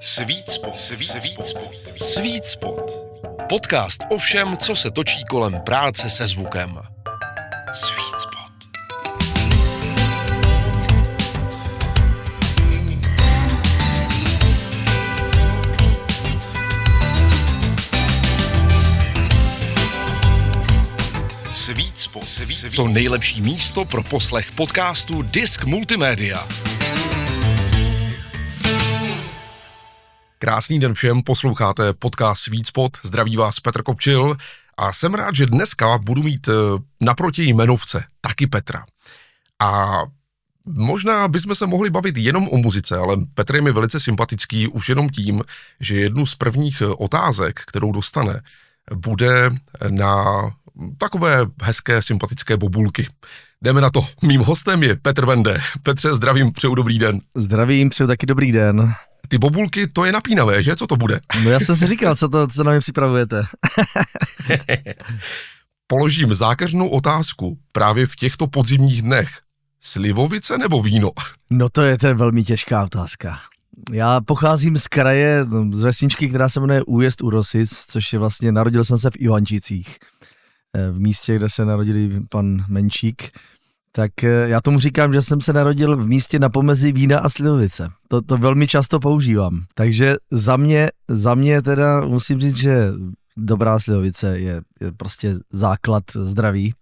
Sweet Spot. Sweet Spot. Sweet Spot. Podcast o všem, co se točí kolem práce se zvukem. Sweet Spot. Sweet Spot. Sweet Spot. To nejlepší místo pro poslech podcastu Disk Multimédia. Krásný den všem, posloucháte podcast Sweet Spot, zdraví vás Petr Kopčil a jsem rád, že dneska budu mít eh, naproti jmenovce taky Petra. A možná bychom se mohli bavit jenom o muzice, ale Petr je mi velice sympatický už jenom tím, že jednu z prvních eh, otázek, kterou dostane, bude na takové hezké, sympatické bobulky. Jdeme na to. Mým hostem je Petr Vende. Petře, zdravím, přeju dobrý den. Zdravím, přeju taky dobrý den. Ty bobulky, to je napínavé, že? Co to bude? No já jsem si říkal, co, to, co na mě připravujete. Položím zákeřnou otázku právě v těchto podzimních dnech. Slivovice nebo víno? No to je, to je velmi těžká otázka. Já pocházím z kraje, z vesničky, která se jmenuje Újezd u Rosic, což je vlastně, narodil jsem se v Ivančicích, eh, v místě, kde se narodil pan Menšík. Tak eh, já tomu říkám, že jsem se narodil v místě na pomezí vína a slivovice. To, to velmi často používám. Takže za mě, za mě teda musím říct, že dobrá slivovice je, je prostě základ zdraví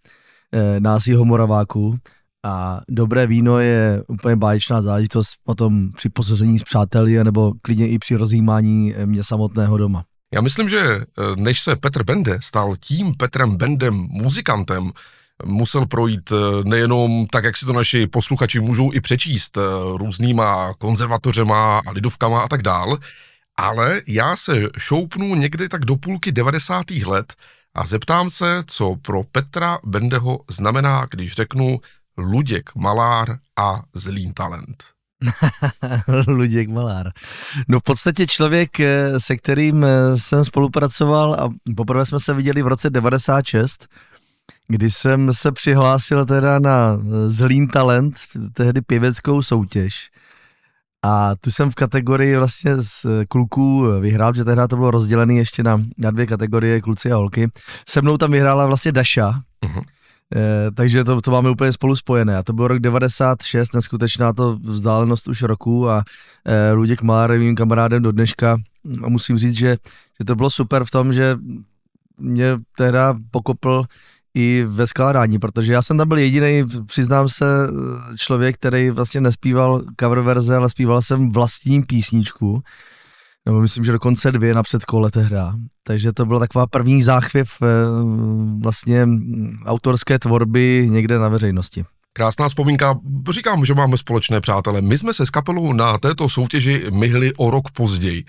eh, nás jeho moraváků. A dobré víno je úplně báječná záležitost potom při posazení s přáteli nebo klidně i při rozjímání eh, mě samotného doma. Já myslím, že než se Petr Bende stal tím Petrem Bendem, muzikantem, musel projít eh, nejenom tak, jak si to naši posluchači můžou i přečíst, eh, různýma konzervatořema a lidovkama a tak dál, ale já se šoupnu někdy tak do půlky 90. let a zeptám se, co pro Petra Bendeho znamená, když řeknu Luděk Malár a Zlín talent. Luděk Malár. No v podstatě člověk, eh, se kterým jsem spolupracoval a poprvé jsme se viděli v roce 96, kdy jsem se přihlásil teda na Zlín Talent, tehdy pěveckou soutěž. A tu jsem v kategorii vlastně z kluků vyhrál, že tehdy to bylo rozdělené ještě na, na dvě kategorie, kluci a holky. Se mnou tam vyhrála vlastně Daša, uh-huh. e, takže to, to máme úplně spolu spojené. A to byl rok 96, neskutečná to vzdálenost už roku a e, Luděk Már je mým kamarádem do dneška. A musím říct, že, že to bylo super v tom, že mě teda pokopl i ve skládání, protože já jsem tam byl jediný, přiznám se, člověk, který vlastně nespíval cover verze, ale zpíval jsem vlastní písničku, nebo myslím, že dokonce dvě na předkole hra. Takže to byla taková první záchvěv eh, vlastně autorské tvorby někde na veřejnosti. Krásná vzpomínka. Říkám, že máme společné přátele. My jsme se s kapelou na této soutěži myhli o rok později.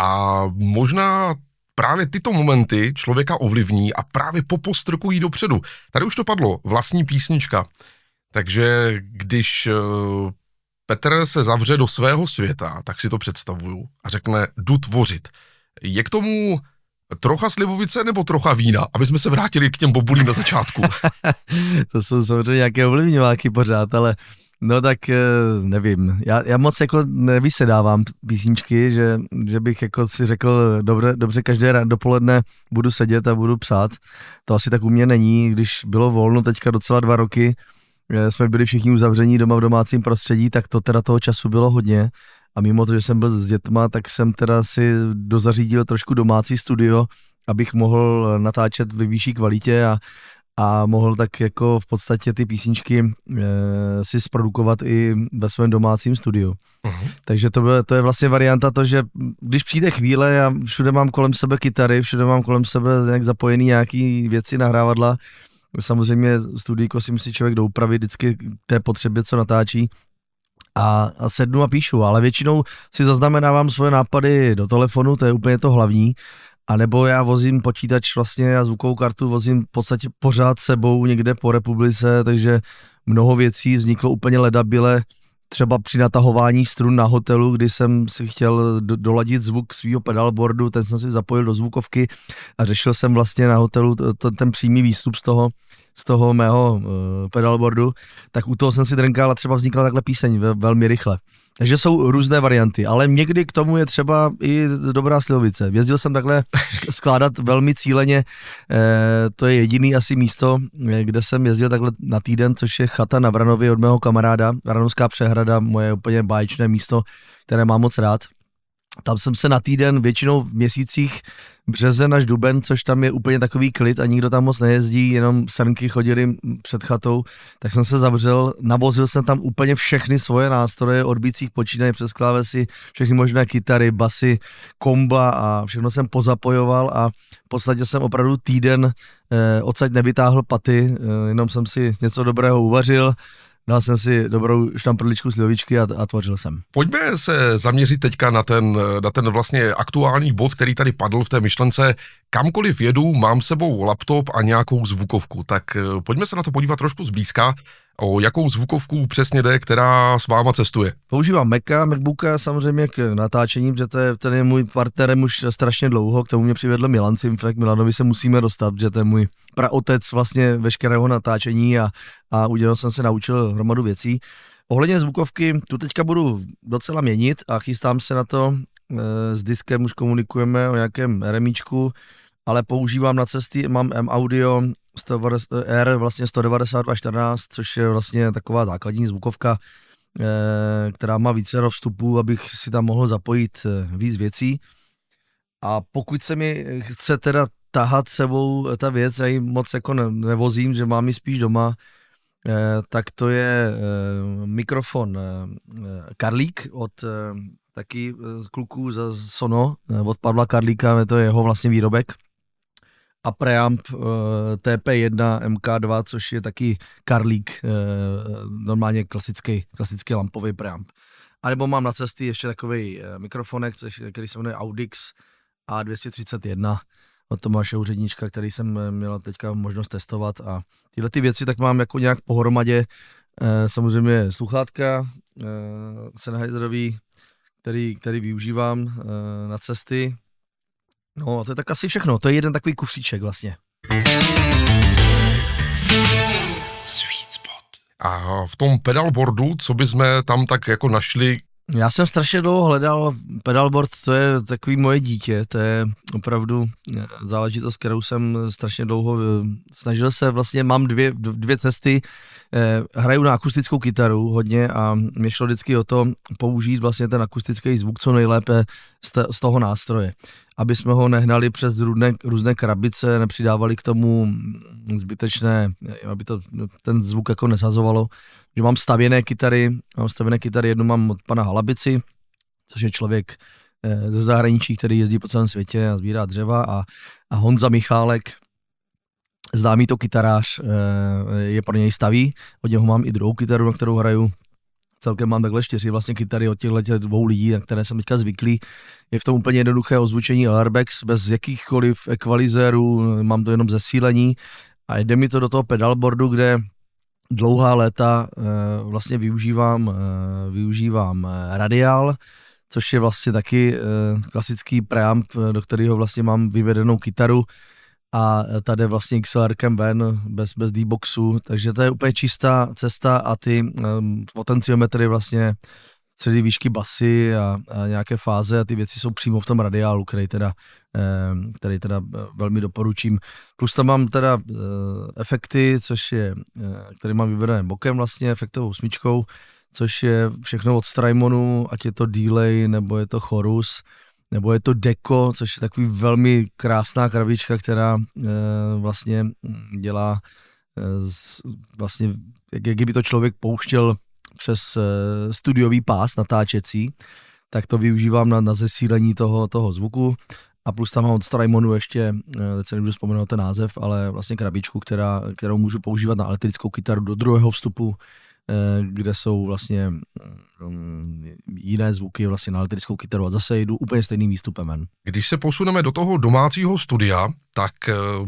A možná právě tyto momenty člověka ovlivní a právě popostrkují dopředu. Tady už to padlo, vlastní písnička. Takže když eh, Petr se zavře do svého světa, tak si to představuju a řekne, jdu tvořit. Je k tomu trocha slivovice nebo trocha vína, aby jsme se vrátili k těm bobulím na začátku. to jsou samozřejmě nějaké ovlivňováky pořád, ale No tak eh, nevím, já, já moc jako nevysedávám písničky, že, že bych jako si řekl, dobře, dobře každé dopoledne budu sedět a budu psát. To asi tak u mě není, když bylo volno teďka docela dva roky, eh, jsme byli všichni uzavření doma v domácím prostředí, tak to teda toho času bylo hodně. A mimo to, že jsem byl s dětma, tak jsem teda si dozařídil trošku domácí studio, abych mohl natáčet ve vyšší kvalitě a, a mohl tak jako v podstatě ty písničky e, si zprodukovat i ve svém domácím studiu. Uh-huh. Takže to, bude, to je vlastně varianta to, že když přijde chvíle, já všude mám kolem sebe kytary, všude mám kolem sebe nějak zapojený nějaký věci, nahrávadla, samozřejmě studijko si musí člověk doupravit vždycky té potřebě, co natáčí, a, a sednu a píšu, ale většinou si zaznamenávám svoje nápady do telefonu, to je úplně to hlavní a nebo já vozím počítač vlastně a zvukovou kartu vozím v podstatě pořád sebou někde po republice, takže mnoho věcí vzniklo úplně ledabile, třeba při natahování strun na hotelu, kdy jsem si chtěl do, doladit zvuk svého pedalboardu, ten jsem si zapojil do zvukovky a řešil jsem vlastně na hotelu to, ten přímý výstup z toho, z toho mého uh, pedalboardu, tak u toho jsem si drnkal a třeba vznikla takhle píseň ve, velmi rychle. Takže jsou různé varianty, ale někdy k tomu je třeba i dobrá slivovice. Jezdil jsem takhle skládat velmi cíleně, eh, to je jediný asi místo, eh, kde jsem jezdil takhle na týden, což je chata na Vranově od mého kamaráda, Vranovská přehrada, moje úplně báječné místo, které mám moc rád. Tam jsem se na týden většinou v měsících březen až duben, což tam je úplně takový klid a nikdo tam moc nejezdí, jenom srnky chodili před chatou, tak jsem se zavřel, navozil jsem tam úplně všechny svoje nástroje, od bicích počínaje přes klávesy, všechny možné kytary, basy, komba a všechno jsem pozapojoval a v podstatě jsem opravdu týden eh, odsaď nevytáhl paty, eh, jenom jsem si něco dobrého uvařil, dal jsem si dobrou štamprličku slivovičky a, a tvořil jsem. Pojďme se zaměřit teďka na ten, na ten vlastně aktuální bod, který tady padl v té myšlence. Kamkoliv jedu, mám sebou laptop a nějakou zvukovku, tak eh, pojďme se na to podívat trošku zblízka. O jakou zvukovku přesně jde, která s váma cestuje? Používám Maca, Macbooka samozřejmě k natáčení, protože to je, ten je můj partnerem už strašně dlouho, k tomu mě přivedl Milan Simfek, Milanovi se musíme dostat, že to je můj praotec vlastně veškerého natáčení a, a udělal jsem se naučil hromadu věcí. Ohledně zvukovky, tu teďka budu docela měnit a chystám se na to, e, s diskem už komunikujeme o nějakém remíčku, ale používám na cesty, mám M Audio R vlastně 192.14, což je vlastně taková základní zvukovka, e, která má více vstupů, abych si tam mohl zapojit e, víc věcí. A pokud se mi chce teda tahat sebou ta věc, já ji moc jako nevozím, že mám ji spíš doma, eh, tak to je eh, mikrofon eh, Karlík od taky kluků za Sono, od Pavla Karlíka, to je jeho vlastně výrobek. A preamp TP1 MK2, což je taky Karlík, normálně klasický, klasický lampový preamp. A nebo mám na cesty ještě takový mikrofonek, což, který se jmenuje Audix A231, od Tomáše Úředníčka, který jsem eh, měl teďka možnost testovat a tyhle ty věci tak mám jako nějak pohromadě. Samozřejmě sluchátka Sennheiserový, který, který využívám na cesty. No a to je tak asi všechno, to je jeden takový kufříček vlastně. Sweet spot. A v tom pedalboardu, co bychom tam tak jako našli, já jsem strašně dlouho hledal pedalboard, to je takový moje dítě, to je opravdu eh, záležitost, kterou jsem strašně dlouho eh, snažil se, vlastně mám dvě, dvě cesty, eh, hraju na akustickou kytaru hodně a mě šlo vždycky o to použít vlastně ten akustický zvuk co nejlépe z, toho nástroje, aby jsme ho nehnali přes různé, různé krabice, nepřidávali k tomu zbytečné, aby to ten zvuk jako nesazovalo, že mám stavěné kytary, mám stavěné kytary, jednu mám od pana Halabici, což je člověk eh, ze zahraničí, který jezdí po celém světě a sbírá dřeva. A, a Honza Michálek, známý to kytarář, eh, je pro něj staví, od něho mám i druhou kytaru, na kterou hraju, celkem mám takhle čtyři vlastně kytary od těchto dvou lidí, na které jsem teďka zvyklý. Je v tom úplně jednoduché ozvučení Airbags bez jakýchkoliv ekvalizérů, mám to jenom zesílení. A jde mi to do toho pedalboardu, kde dlouhá léta eh, vlastně využívám, eh, využívám eh, radiál, což je vlastně taky klasický preamp, do kterého vlastně mám vyvedenou kytaru a tady vlastně XLR ven bez, bez D-boxu, takže to je úplně čistá cesta a ty potenciometry vlastně celý výšky basy a, a nějaké fáze a ty věci jsou přímo v tom radiálu, který teda, který teda eh, velmi doporučím. Plus tam mám teda eh, efekty, což je, který mám vyvedené bokem vlastně, efektovou smyčkou, což je všechno od Strymonu, ať je to delay, nebo je to chorus, nebo je to Deco, což je takový velmi krásná krabička, která vlastně dělá vlastně, jak, jak by to člověk pouštěl přes eh, studiový pás natáčecí, tak to využívám na, na zesílení toho, toho zvuku. A plus tam mám od Strymonu ještě, eh, teď se nemůžu vzpomenout ten název, ale vlastně krabičku, která, kterou můžu používat na elektrickou kytaru do druhého vstupu, eh, kde jsou vlastně mm, jiné zvuky vlastně na elektrickou kytaru a zase jdu úplně stejným výstupem. Když se posuneme do toho domácího studia, tak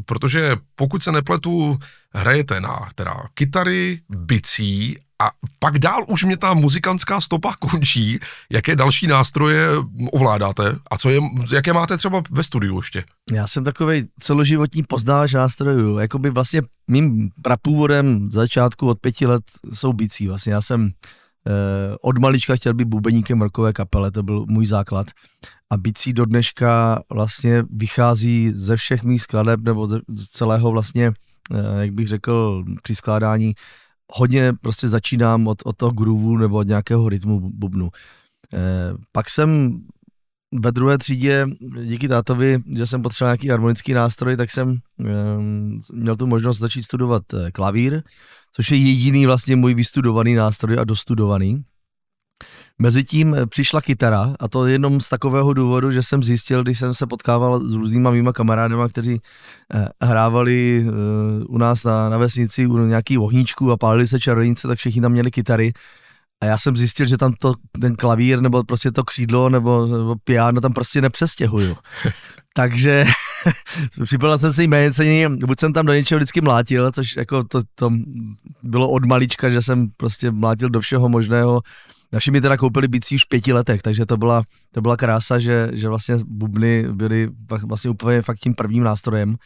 protože pokud se nepletu, hrajete na teda kytary, bicí A pak dál už mě ta muzikantská stopa končí. Jaké další nástroje ovládáte a co je, jaké máte třeba ve studiu ještě? Já jsem takový celoživotní poznávač nástrojů. Jakoby vlastně mým prapůvodem začátku od pěti let jsou bicí. Vlastně já jsem eh, od malička chtěl být bubeníkem rokové kapele, to byl můj základ. A bicí do dneška vlastně vychází ze všech mých skladeb nebo ze z celého vlastně, eh, jak bych řekl, při skládání hodně prostě začínám od, od toho grooveu nebo od nějakého rytmu bubnu. Eh, pak jsem ve druhé třídě, díky tátovi, že jsem potřeboval nějaký harmonický nástroj, tak jsem eh, měl tu možnost začít studovat eh, klavír, což je jediný vlastně můj vystudovaný nástroj a dostudovaný. Mezitím přišla kytara a to jenom z takového důvodu, že jsem zjistil, když jsem se potkával s různýma mýma kamarádama, kteří eh, hrávali eh, u nás na, na vesnici u nějakých ohníčků a pálili se čarodějnice, tak všichni tam měli kytary. A já jsem zjistil, že tam to, ten klavír nebo prostě to křídlo nebo, nebo piano tam prostě nepřestěhuju. Takže připadal jsem si jméně buď jsem tam do něčeho vždycky mlátil, což jako to, to bylo od malička, že jsem prostě mlátil do všeho možného, Naši mi teda koupili bicí už v pěti letech, takže to byla, to byla krása, že, že vlastně bubny byly vlastně úplně fakt tím prvním nástrojem.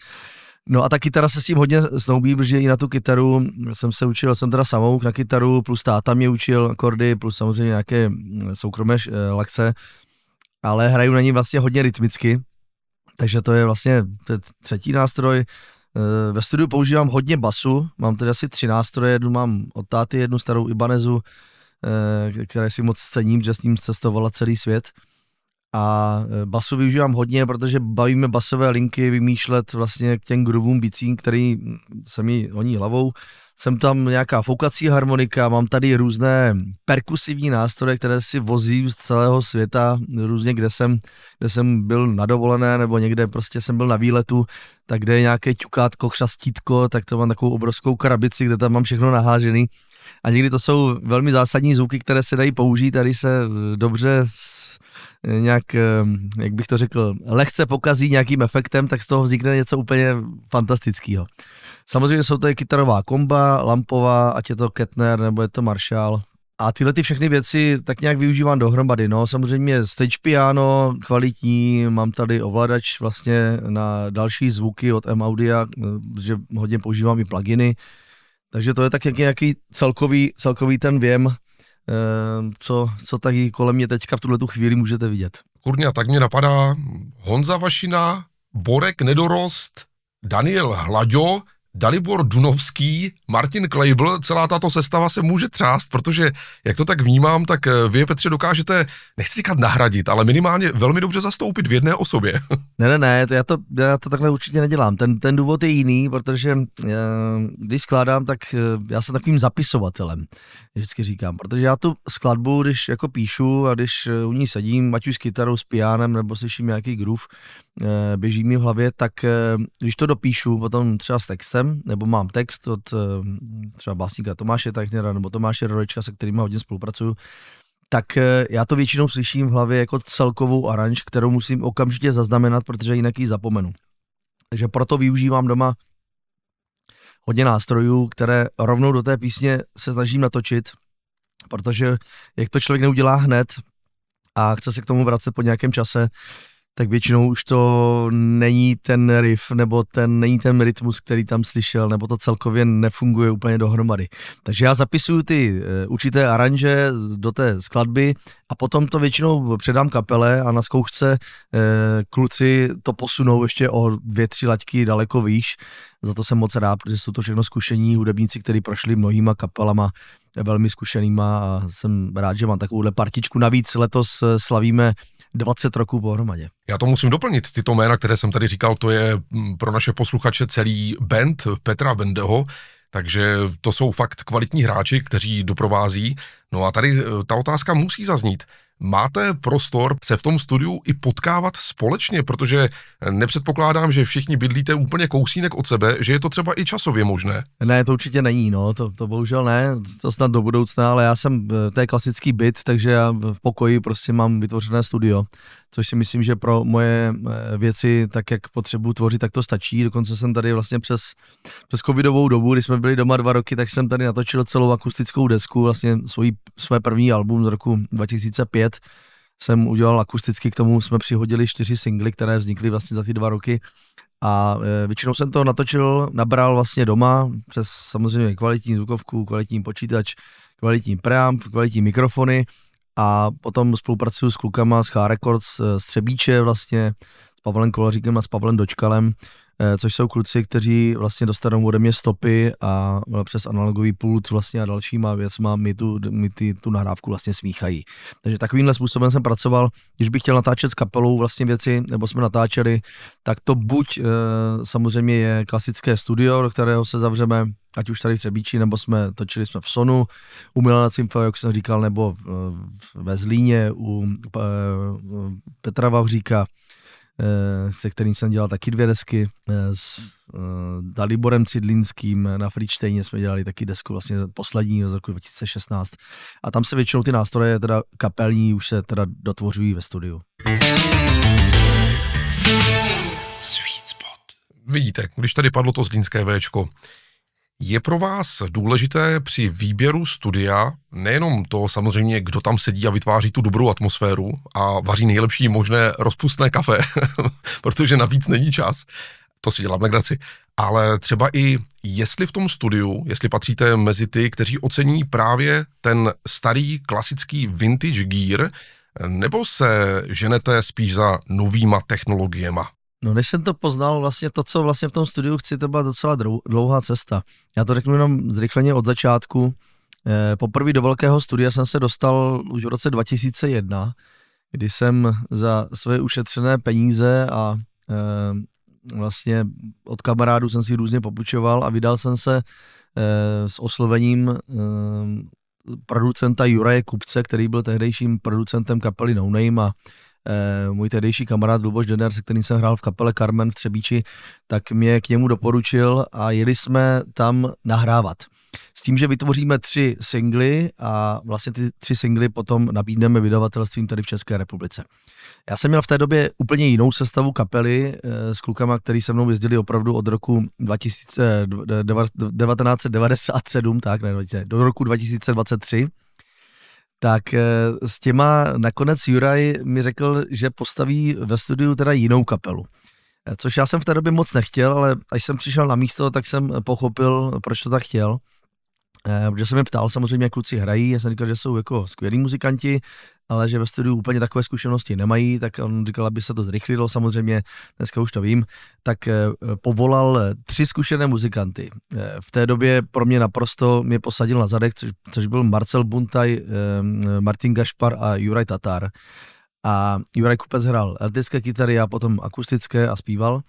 No a ta kytara se s tím hodně snoubí, protože i na tu kytaru jsem se učil, jsem teda samouk na kytaru, plus táta mě učil akordy, plus samozřejmě nějaké soukromé eh, lekce, ale hraju na ní vlastně hodně rytmicky, takže to je vlastně to je třetí nástroj. Eh, ve studiu používám hodně basu, mám tedy asi tři nástroje, jednu mám od táty, jednu starou Ibanezu, které si moc cením, že s ním cestovala celý svět. A eh, basu využívám hodně, protože bavíme basové linky vymýšlet vlastně k těm groovům bicím, který se mi honí hlavou. Jsem tam nějaká foukací harmonika, mám tady různé perkusivní nástroje, které si vozím z celého světa, různě kde jsem, kde jsem byl na dovolené nebo někde prostě jsem byl na výletu, tak kde je nějaké ťukátko, chřastítko, tak to mám takovou obrovskou krabici, kde tam mám všechno nahážený a někdy to jsou velmi zásadní zvuky, které se dají použít když se eh, dobře s, eh, nějak, eh, jak bych to řekl, lehce pokazí nějakým efektem, tak z toho vznikne něco úplně fantastického. Samozřejmě jsou to i kytarová komba, lampová, ať je to Kettner nebo je to Marshall. A tyhle ty všechny věci tak nějak využívám dohromady. No, samozřejmě stage piano, kvalitní, mám tady ovladač vlastně na další zvuky od M-Audia, že hodně používám i pluginy. Takže to je tak nějaký celkový, celkový ten věm, eh, co, co taky kolem mě teďka v tuhle tu chvíli můžete vidět. Kurňa, tak mě napadá Honza Vašina, Borek Nedorost, Daniel Hlaďo, Dalibor Dunovský, Martin Klejbl, celá tato sestava se může třást, protože jak to tak vnímám, tak eh, vy, Petře, dokážete, nechci říkat nahradit, ale minimálně velmi dobře zastoupit v jedné osobě. Ne, ne, ne, já, to, já to takhle určitě nedělám. Ten, ten důvod je jiný, protože eh, když skládám, tak eh, já jsem takovým zapisovatelem, vždycky říkám, protože já tu skladbu, když jako píšu a když u ní sedím, ať už s kytarou, s pianem, nebo slyším nějaký groove, běží mi v hlavě, tak když to dopíšu potom třeba s textem, nebo mám text od třeba básníka Tomáše Tajnera nebo Tomáše Rodečka, se kterými hodně spolupracuju, tak já to většinou slyším v hlavě jako celkovou aranž, kterou musím okamžitě zaznamenat, protože jinak ji zapomenu. Takže proto využívám doma hodně nástrojů, které rovnou do té písně se snažím natočit, protože jak to člověk neudělá hned a chce se k tomu vracet po nějakém čase, tak většinou už to není ten riff, nebo ten, není ten rytmus, který tam slyšel, nebo to celkově nefunguje úplně dohromady. Takže já zapisuju ty uh, určité aranže do té skladby a potom to většinou předám kapele a na zkoušce uh, kluci to posunou ještě o dvě, tři laťky daleko výš. Za to jsem moc rád, protože jsou to všechno zkušení hudebníci, kteří prošli mnohýma kapelama velmi zkušenýma a jsem rád, že mám takovouhle partičku. Navíc letos eh, slavíme 20 roků pohromadě. Já to musím doplnit. Tyto jména, které jsem tady říkal, to je mm, pro naše posluchače celý band Petra Bendeho, takže to jsou fakt kvalitní hráči, kteří doprovází. No a tady eh, ta otázka musí zaznít máte prostor se v tom studiu i potkávat společně, protože nepředpokládám, že všichni bydlíte úplně kousínek od sebe, že je to třeba i časově možné. Ne, to určitě není, no, to, to bohužel ne, to snad do budoucna, ale já jsem, eh, to je klasický byt, takže já v pokoji prostě mám vytvořené studio, což si myslím, že pro moje eh, věci, tak jak potřebuji tvořit, tak to stačí. Dokonce jsem tady vlastně přes, přes covidovou dobu, kdy jsme byli doma dva roky, tak jsem tady natočil celou akustickou desku, vlastně svůj, své první album z roku 2005 jsem udělal akusticky, k tomu jsme přihodili čtyři singly, které vznikly vlastně za ty dva roky. A e, většinou jsem to natočil, nabral vlastně doma přes samozřejmě kvalitní zvukovku, kvalitní počítač, kvalitní preamp, kvalitní mikrofony a potom spolupracuju s klukama z H Records z Třebíče vlastně, s Pavlem Kolaříkem a s Pavlem Dočkalem, Eh, což jsou kluci, kteří vlastně dostanou ode mě stopy a eh, přes analogový pult vlastně a dalšíma věcma mi tu, mi ty, tu nahrávku vlastně smíchají. Takže takovýmhle způsobem jsem pracoval, když bych chtěl natáčet s kapelou vlastně věci, nebo jsme natáčeli, tak to buď samozřejmě je klasické studio, do kterého se zavřeme, ať už tady v Třebíči, nebo jsme točili jsme v Sonu, u Milana Cimfa, jak jsem říkal, nebo ve Zlíně, u Petra Vavříka, Eh, se kterým jsem dělal taky dvě desky. Eh, s eh, Daliborem Cidlinským na Fričtejně jsme dělali taky desku, vlastně poslední z roku 2016. A tam se většinou ty nástroje, teda kapelní, už se teda dotvořují ve studiu. Sweet spot. Vidíte, když tady padlo to zlínské Včko, je pro vás důležité při výběru studia nejenom to samozřejmě, kdo tam sedí a vytváří tu dobrou atmosféru a vaří nejlepší možné rozpustné kafe, protože navíc není čas, to si dělám legraci, ale třeba i jestli v tom studiu, jestli patříte mezi ty, kteří ocení právě ten starý klasický vintage gear, nebo se ženete spíš za novýma technologiemi? No než jsem to poznal, vlastně to, co vlastně v tom studiu chci, to byla docela dlouhá cesta. Já to řeknu jenom zrychleně od začátku. Eh, poprvé do velkého studia jsem se dostal už v roce 2001, kdy jsem za svoje ušetřené peníze a eh, vlastně od kamarádů jsem si různě popučoval a vydal jsem se eh, s oslovením producenta Juraje Kupce, který byl tehdejším producentem kapely No Name a můj tehdejší kamarád Luboš Denner, se kterým jsem hrál v kapele Carmen v Třebíči, tak mě k němu doporučil a jeli jsme tam nahrávat. S tím, že vytvoříme tři singly a vlastně ty tři singly potom nabídneme vydavatelstvím tady v České republice. Já jsem měl v té době úplně jinou sestavu kapely e, s klukama, který se mnou jezdili opravdu od roku 2000, 1997, tak ne, do roku 2023 tak eh, s těma nakonec Juraj mi řekl, že postaví ve studiu teda jinou kapelu. Eh, což já jsem v té době moc nechtěl, ale až jsem přišel na místo, tak jsem pochopil, proč to tak chtěl. Eh, protože jsem mě ptal samozřejmě, jak kluci hrají, já jsem říkal, že jsou jako skvělí muzikanti, ale že ve studiu úplně takové zkušenosti nemají, tak on říkal, aby se to zrychlilo, samozřejmě, dneska už to vím, tak eh, povolal tři zkušené muzikanty. Eh, v té době pro mě naprosto mě posadil na zadek, což, což byl Marcel Buntaj, Martin Gašpar a Juraj Tatar. A Juraj Kupec hrál elektrické kytary a potom akustické a zpíval.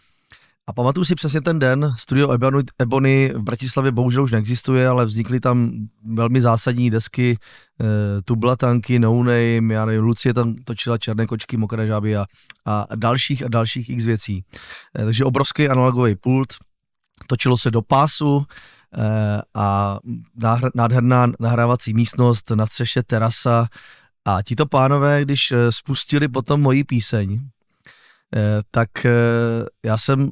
A pamatuju si přesně ten den, studio Ebony, v Bratislavě bohužel už neexistuje, ale vznikly tam velmi zásadní desky, e, Tublatanky, No Name, já nevím, Lucie tam točila Černé kočky, Mokré žáby a, a dalších a dalších x věcí. E, takže obrovský analogový pult, točilo se do pásu e, a nádherná nahrávací místnost, na střeše terasa a tito pánové, když spustili potom moji píseň, tak já jsem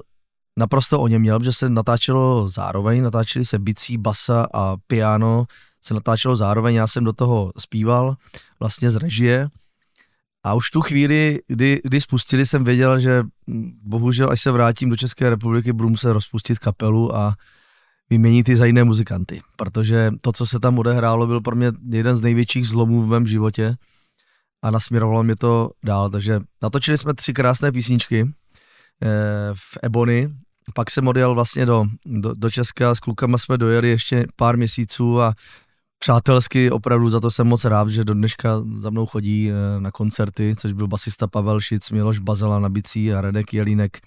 naprosto o něm měl, že se natáčelo zároveň, natáčeli se bicí, basa a piano, se natáčelo zároveň, já jsem do toho zpíval vlastně z režie. A už tu chvíli, kdy, kdy spustili, jsem věděl, že bohužel, až se vrátím do České republiky, budu muset rozpustit kapelu a vyměnit ty za jiné muzikanty, protože to, co se tam odehrálo, byl pro mě jeden z největších zlomů v mém životě a nasměrovalo mě to dál, takže natočili jsme tři krásné písničky eh, v Ebony, pak jsem odjel vlastně do, do, do Česka, s klukama jsme dojeli ještě pár měsíců a přátelsky opravdu za to jsem moc rád, že do dneška za mnou chodí eh, na koncerty, což byl basista Pavel Šic, Miloš Bazela na bicí a Redek Jelínek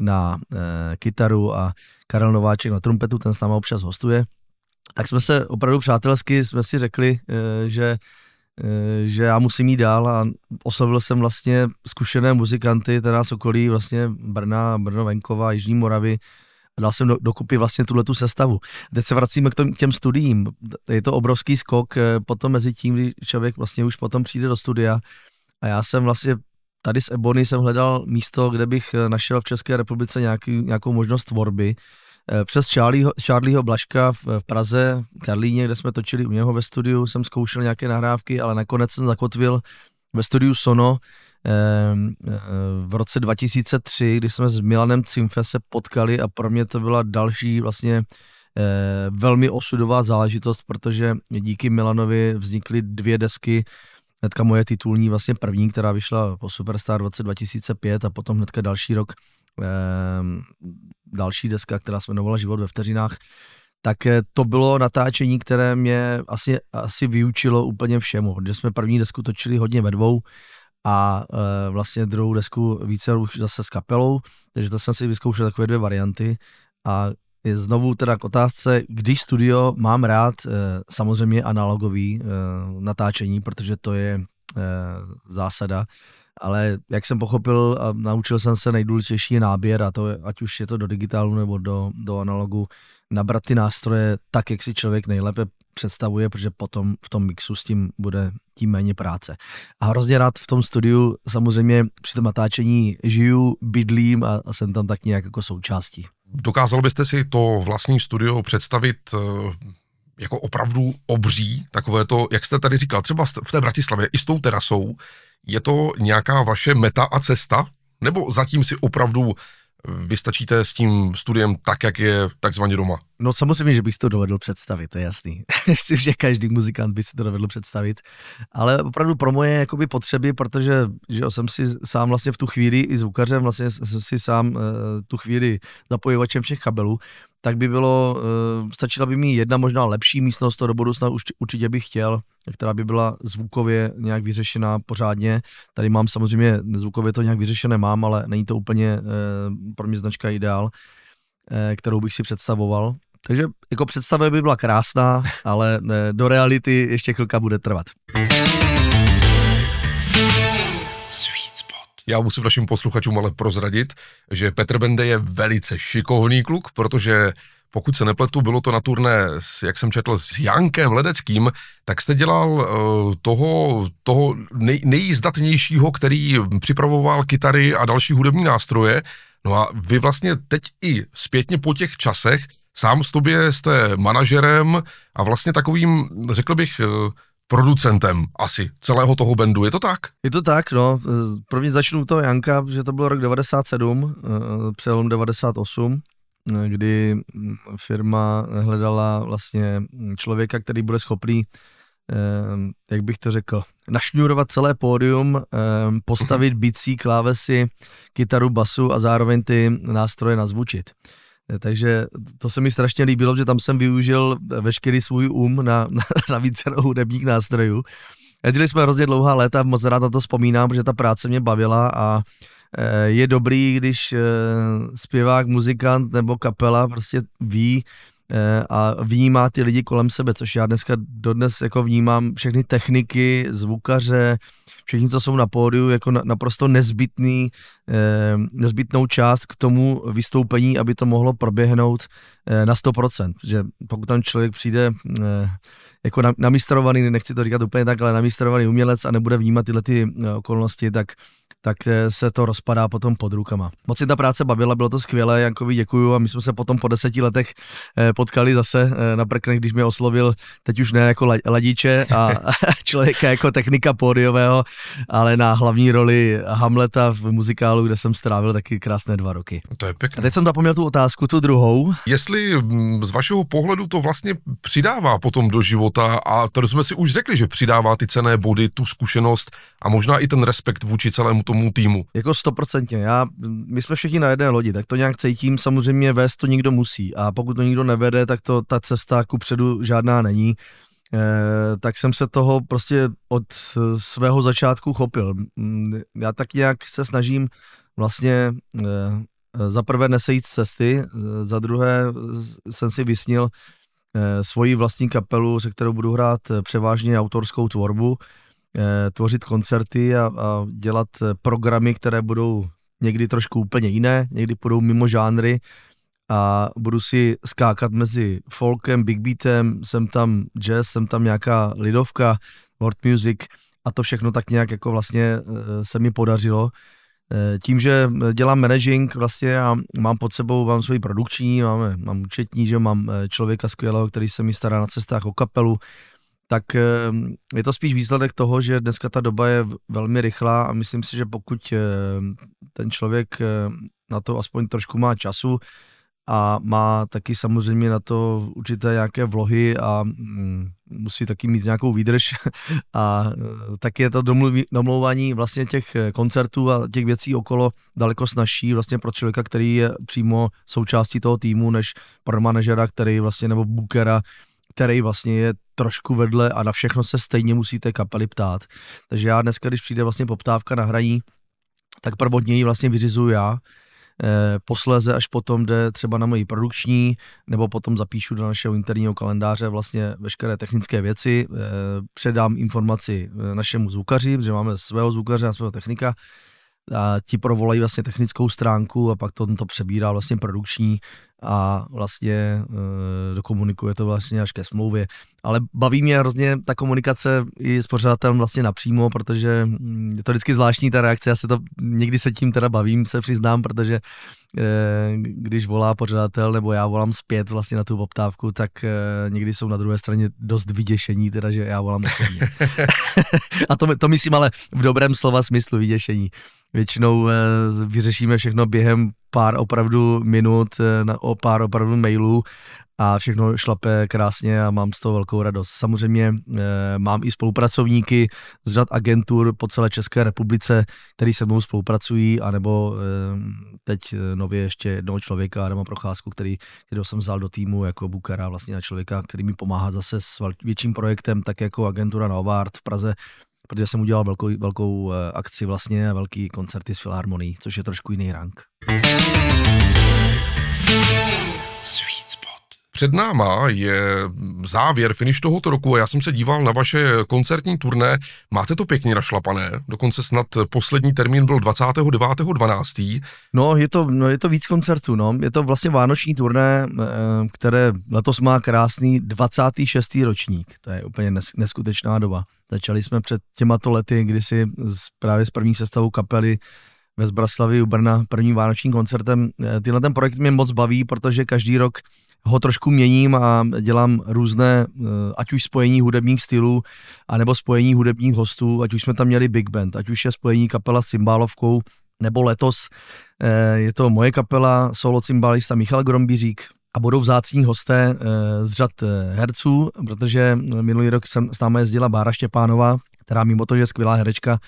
na e, kytaru a Karel Nováček na trumpetu, ten s náma občas hostuje. Tak jsme se opravdu přátelsky, jsme si řekli, e, že že já musím jít dál a oslovil jsem vlastně zkušené muzikanty, teda z okolí vlastně Brna, Brno, Venkova, Jižní Moravy a dal jsem do, dokupy vlastně tuhle tu sestavu. Teď se vracíme k tom, těm studiím. Je to obrovský skok eh, potom mezi tím, kdy člověk vlastně už potom přijde do studia a já jsem vlastně tady z Ebony jsem hledal místo, kde bych eh, našel v České republice nějaký, nějakou možnost tvorby. Eh, přes Charlieho, Charlieho Blaška v, v Praze, v Karlíně, kde jsme točili u něho ve studiu, jsem zkoušel nějaké nahrávky, ale nakonec jsem zakotvil ve studiu Sono ehm, v roce 2003, kdy jsme s Milanem Cimfe se potkali a pro mě to byla další vlastně velmi osudová záležitost, protože díky Milanovi vznikly dvě desky, hnedka moje titulní vlastně první, která vyšla po Superstar v roce 2005 a potom hnedka další rok eh, další deska, která se jmenovala Život ve vteřinách, tak eh, to bylo natáčení, které mě asi, asi vyučilo úplně všemu, protože jsme první desku točili hodně ve dvou a e, vlastně druhou desku více už zase s kapelou, takže to jsem si vyzkoušel takové dvě varianty. A je znovu teda k otázce, když studio mám rád e, samozřejmě analogový e, natáčení, protože to je e, zásada, ale jak jsem pochopil a naučil jsem se nejdůležitější náběr a to ať už je to do digitálu nebo do, do analogu, nabrat ty nástroje tak, jak si člověk nejlépe představuje, protože potom v tom mixu s tím bude tím méně práce. A hrozně rád v tom studiu samozřejmě při tom natáčení žiju, bydlím a, a jsem tam tak nějak jako součástí. Dokázal byste si to vlastní studio představit eh, jako opravdu obří, takové to, jak jste tady říkal, třeba v té Bratislavě i s tou terasou, je to nějaká vaše meta a cesta? Nebo zatím si opravdu vystačíte s tím studiem tak, jak je takzvaně doma? No samozřejmě, že bych si to dovedl představit, to je jasný. Myslím, že každý muzikant by si to dovedl představit, ale opravdu pro moje jakoby, potřeby, protože že jsem si sám vlastně v tu chvíli i zvukařem, vlastně jsem si sám uh, tu chvíli zapojovačem všech kabelů, tak by bylo, uh, stačila by mi jedna možná lepší místnost, to do budoucna už, určitě bych chtěl, která by byla zvukově nějak vyřešená pořádně. Tady mám samozřejmě, zvukově to nějak vyřešené mám, ale není to úplně uh, pro mě značka ideál, uh, kterou bych si představoval. Takže jako představa by byla krásná, ale do reality ještě chvilka bude trvat. Já musím našim posluchačům ale prozradit, že Petr Bende je velice šikovný kluk, protože pokud se nepletu, bylo to na turné, jak jsem četl, s Jankem Ledeckým, tak jste dělal uh, toho, toho nej, nejzdatnějšího, který připravoval kytary a další hudební nástroje. No a vy vlastně teď i zpětně po těch časech sám s tobě jste manažerem a vlastně takovým, řekl bych, uh, producentem asi celého toho bandu, je to tak? Je to tak, no. První začnu toho Janka, že to byl rok 97, eh, přelom 98, eh, kdy firma hledala vlastně člověka, který bude schopný, eh, jak bych to řekl, našňurovat celé pódium, postavit bicí, klávesy, kytaru, basu a zároveň ty nástroje nazvučit. Takže to se mi strašně líbilo, že tam jsem využil veškerý svůj um na, na, na více hudebních nástrojů. Jezdili jsme hrozně dlouhá léta, moc rád na to vzpomínám, protože ta práce mě bavila a e, je dobrý, když e, zpěvák, muzikant nebo kapela prostě ví a vnímá ty lidi kolem sebe, což já dneska dodnes jako vnímám všechny techniky, zvukaře, všichni, co jsou na pódiu, jako naprosto nezbytný, eh, nezbytnou část k tomu vystoupení, aby to mohlo proběhnout eh, na 100%. Že pokud tam člověk přijde eh, jako namistrovaný, nechci to říkat úplně tak, ale namistrovaný umělec a nebude vnímat tyhle ty okolnosti, tak tak eh, se to rozpadá potom pod rukama. Moc si ta práce bavila, bylo to skvělé, Jankovi děkuju a my jsme se potom po deseti letech eh, potkali zase eh, na prknech, když mě oslovil, teď už ne jako ladíče a člověka jako technika pódiového, ale na hlavní roli Hamleta v muzikálu, kde jsem strávil taky krásné dva roky. To je pěkné. A teď jsem zapomněl tu otázku, tu druhou. Jestli mm, z vašeho pohledu to vlastně přidává potom do života a to jsme si už řekli, že přidává ty cené body, tu zkušenost a možná i ten respekt vůči celému tomu týmu. Jako stoprocentně. Já, my jsme všichni na jedné lodi, tak to nějak cítím. Samozřejmě vést to nikdo musí a pokud to nikdo nevede, tak to ta cesta ku předu žádná není. E, tak jsem se toho prostě od svého začátku chopil. Mm, já tak nějak se snažím vlastně e, za prvé nesejít cesty, za druhé jsem si vysnil e, svoji vlastní kapelu, se kterou budu hrát převážně autorskou tvorbu tvořit koncerty a, a dělat programy, které budou někdy trošku úplně jiné, někdy budou mimo žánry a budu si skákat mezi folkem, big beatem, jsem tam jazz, jsem tam nějaká lidovka, world music a to všechno tak nějak jako vlastně eh, se mi podařilo. Eh, tím, že dělám managing vlastně a mám pod sebou, mám svoji produkční, máme, mám účetní, že mám eh, člověka skvělého, který se mi stará na cestách o kapelu, tak je to spíš výsledek toho, že dneska ta doba je velmi rychlá a myslím si, že pokud ten člověk na to aspoň trošku má času, a má taky samozřejmě na to určité nějaké vlohy a mm, musí taky mít nějakou výdrž a e, taky je to domlouvání vlastně těch e, koncertů a těch věcí okolo daleko snažší vlastně pro člověka, který je přímo součástí toho týmu, než pro manažera, který vlastně, nebo bookera, který vlastně je trošku vedle a na všechno se stejně musíte kapely ptát. Takže já dneska, když přijde vlastně poptávka na hraní, tak prvotně ji vlastně vyřizuju já, posléze až potom jde třeba na moji produkční, nebo potom zapíšu do našeho interního kalendáře vlastně veškeré technické věci, eh, předám informaci eh, našemu zvukaři, protože máme svého zvukaře a svého technika, a ti provolají vlastně technickou stránku a pak to, to přebírá vlastně produkční a vlastně e, dokomunikuje to vlastně až ke smlouvě. Ale baví mě hrozně ta komunikace i s pořadatelem vlastně napřímo, protože mm, je to vždycky zvláštní ta reakce, já se to, někdy se tím teda bavím, se přiznám, protože e, když volá pořadatel nebo já volám zpět vlastně na tu poptávku, tak e, někdy jsou na druhé straně dost vyděšení, teda, že já volám osobně. a to, to myslím ale v dobrém slova smyslu vyděšení. Většinou vyřešíme všechno během pár opravdu minut, na, o pár opravdu mailů a všechno šlape krásně a mám z toho velkou radost. Samozřejmě e, mám i spolupracovníky z řad agentur po celé České republice, který se mnou spolupracují, anebo teď nově ještě jednoho člověka, Adama Procházku, který, který jsem vzal do týmu jako bookera, vlastně na člověka, který mi pomáhá zase s větším projektem, tak jako agentura Novart v Praze, protože jsem udělal velkou, velkou akci vlastně a velký koncerty s Filharmonií, což je trošku jiný rank. Před náma je závěr, finish tohoto roku a já jsem se díval na vaše koncertní turné. Máte to pěkně našlapané, dokonce snad poslední termín byl 29.12. No, je to, no, je to víc koncertů, no. Je to vlastně vánoční turné, eh, které letos má krásný 26. ročník. To je úplně neskutečná doba. Začali jsme před těmato lety, kdy si právě s první sestavou kapely ve Zbraslavi u Brna prvním vánočním koncertem. Eh, Tyhle ten projekt mě moc baví, protože každý rok ho trošku měním a dělám různé, eh, ať už spojení hudebních stylů, anebo spojení hudebních hostů, ať už jsme tam měli big band, ať už je spojení kapela s cymbálovkou, nebo letos eh, je to moje kapela, solo cymbálista Michal Grombířík, a budou vzácní hosté z řad herců, protože minulý rok jsem s námi jezdila Bára Štěpánová, která mimo to, že je skvělá herečka,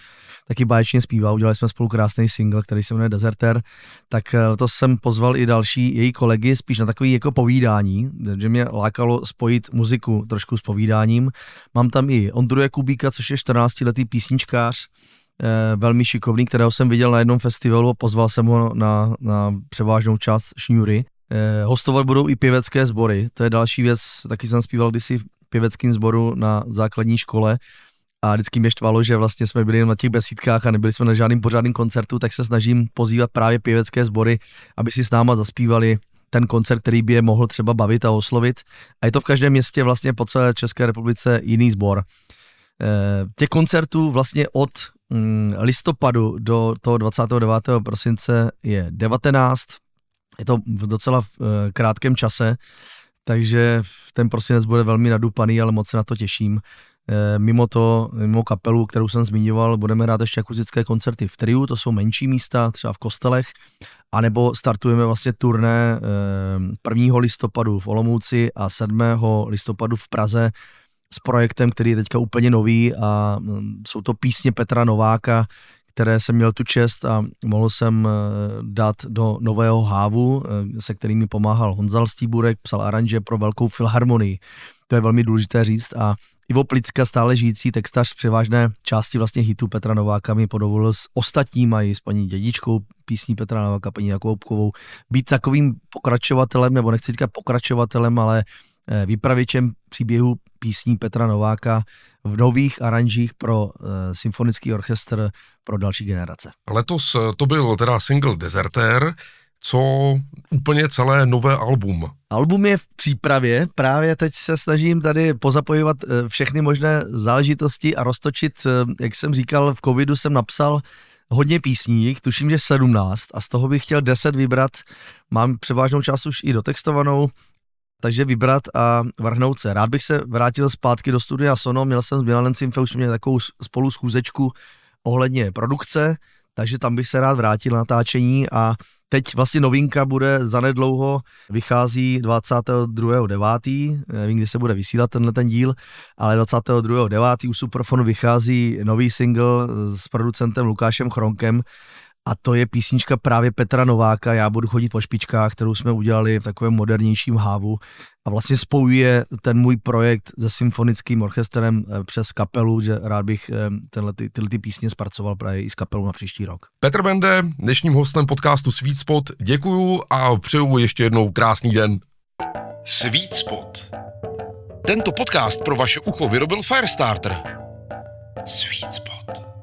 taky báječně zpívá. Udělali jsme spolu krásný single, který se jmenuje Deserter. Tak eh, to jsem pozval i další její kolegy spíš na takový jako povídání, že mě lákalo spojit muziku trošku s povídáním. Mám tam i Ondru Jakubíka, což je 14-letý písničkář, eh, velmi šikovný, kterého jsem viděl na jednom festivalu a pozval jsem ho na, na převážnou část šňůry. Eh, hostovat budou i pěvecké sbory, to je další věc, taky jsem zpíval kdysi v pěveckém sboru na základní škole, a vždycky mě štvalo, že vlastně jsme byli na těch besídkách a nebyli jsme na žádným pořádným koncertu, tak se snažím pozývat právě pěvecké sbory, aby si s náma zaspívali ten koncert, který by je mohl třeba bavit a oslovit. A je to v každém městě vlastně po celé České republice jiný sbor. Eh, těch koncertů vlastně od mm, listopadu do toho 29. prosince je 19. Je to v docela eh, krátkém čase, takže ten prosinec bude velmi nadupaný, ale moc se na to těším. Eh, mimo to, mimo kapelu, kterou jsem zmiňoval, budeme hrát ještě akustické koncerty v triu, to jsou menší místa, třeba v kostelech, anebo startujeme vlastně turné 1. Eh, listopadu v Olomouci a 7. listopadu v Praze s projektem, který je teďka úplně nový a mm, jsou to písně Petra Nováka, které jsem měl tu čest a mohl jsem eh, dát do nového hávu, se kterými pomáhal Honzal Stíburek, psal aranže pro velkou filharmonii. To je velmi důležité říct a Ivo Plicka, stále žijící textař převážné části vlastně hitu Petra Nováka mi podovolil s ostatníma i s paní dědičkou písní Petra Nováka, paní Jakubkovou, být takovým pokračovatelem, nebo nechci říkat pokračovatelem, ale eh, vypravěčem příběhu písní Petra Nováka v nových aranžích pro uh, symfonický orchestr pro další generace. Letos to byl teda single Deserter, co úplně celé nové album. Album je v přípravě, právě teď se snažím tady pozapojovat eh, všechny možné záležitosti a roztočit, eh, jak jsem říkal, v covidu jsem napsal hodně písní, tuším, že 17 a z toho bych chtěl 10 vybrat, mám převážnou část už i dotextovanou, takže vybrat a vrhnout se. Rád bych se vrátil zpátky do studia Sono, měl jsem s Milalencem už měl takovou spolu schůzečku ohledně produkce, takže tam bych se rád vrátil na natáčení a Teď vlastně novinka bude zanedlouho, vychází 22.9., nevím, kdy se bude vysílat tenhle ten díl, ale 22.9. u Superfonu vychází nový single s producentem Lukášem Chronkem a to je písnička právě Petra Nováka, Já budu chodit po špičkách, kterou jsme udělali v takovém modernějším hávu a vlastně spojuje ten můj projekt se symfonickým orchestrem eh, přes kapelu, že rád bych eh, tenhle, ty, tyhle ty písně zpracoval právě i s kapelou na příští rok. Petr Bende, dnešním hostem podcastu Sweet Spot, děkuju a přeju ještě jednou krásný den. Sweet Spot. Tento podcast pro vaše ucho vyrobil Firestarter. Sweet Spot.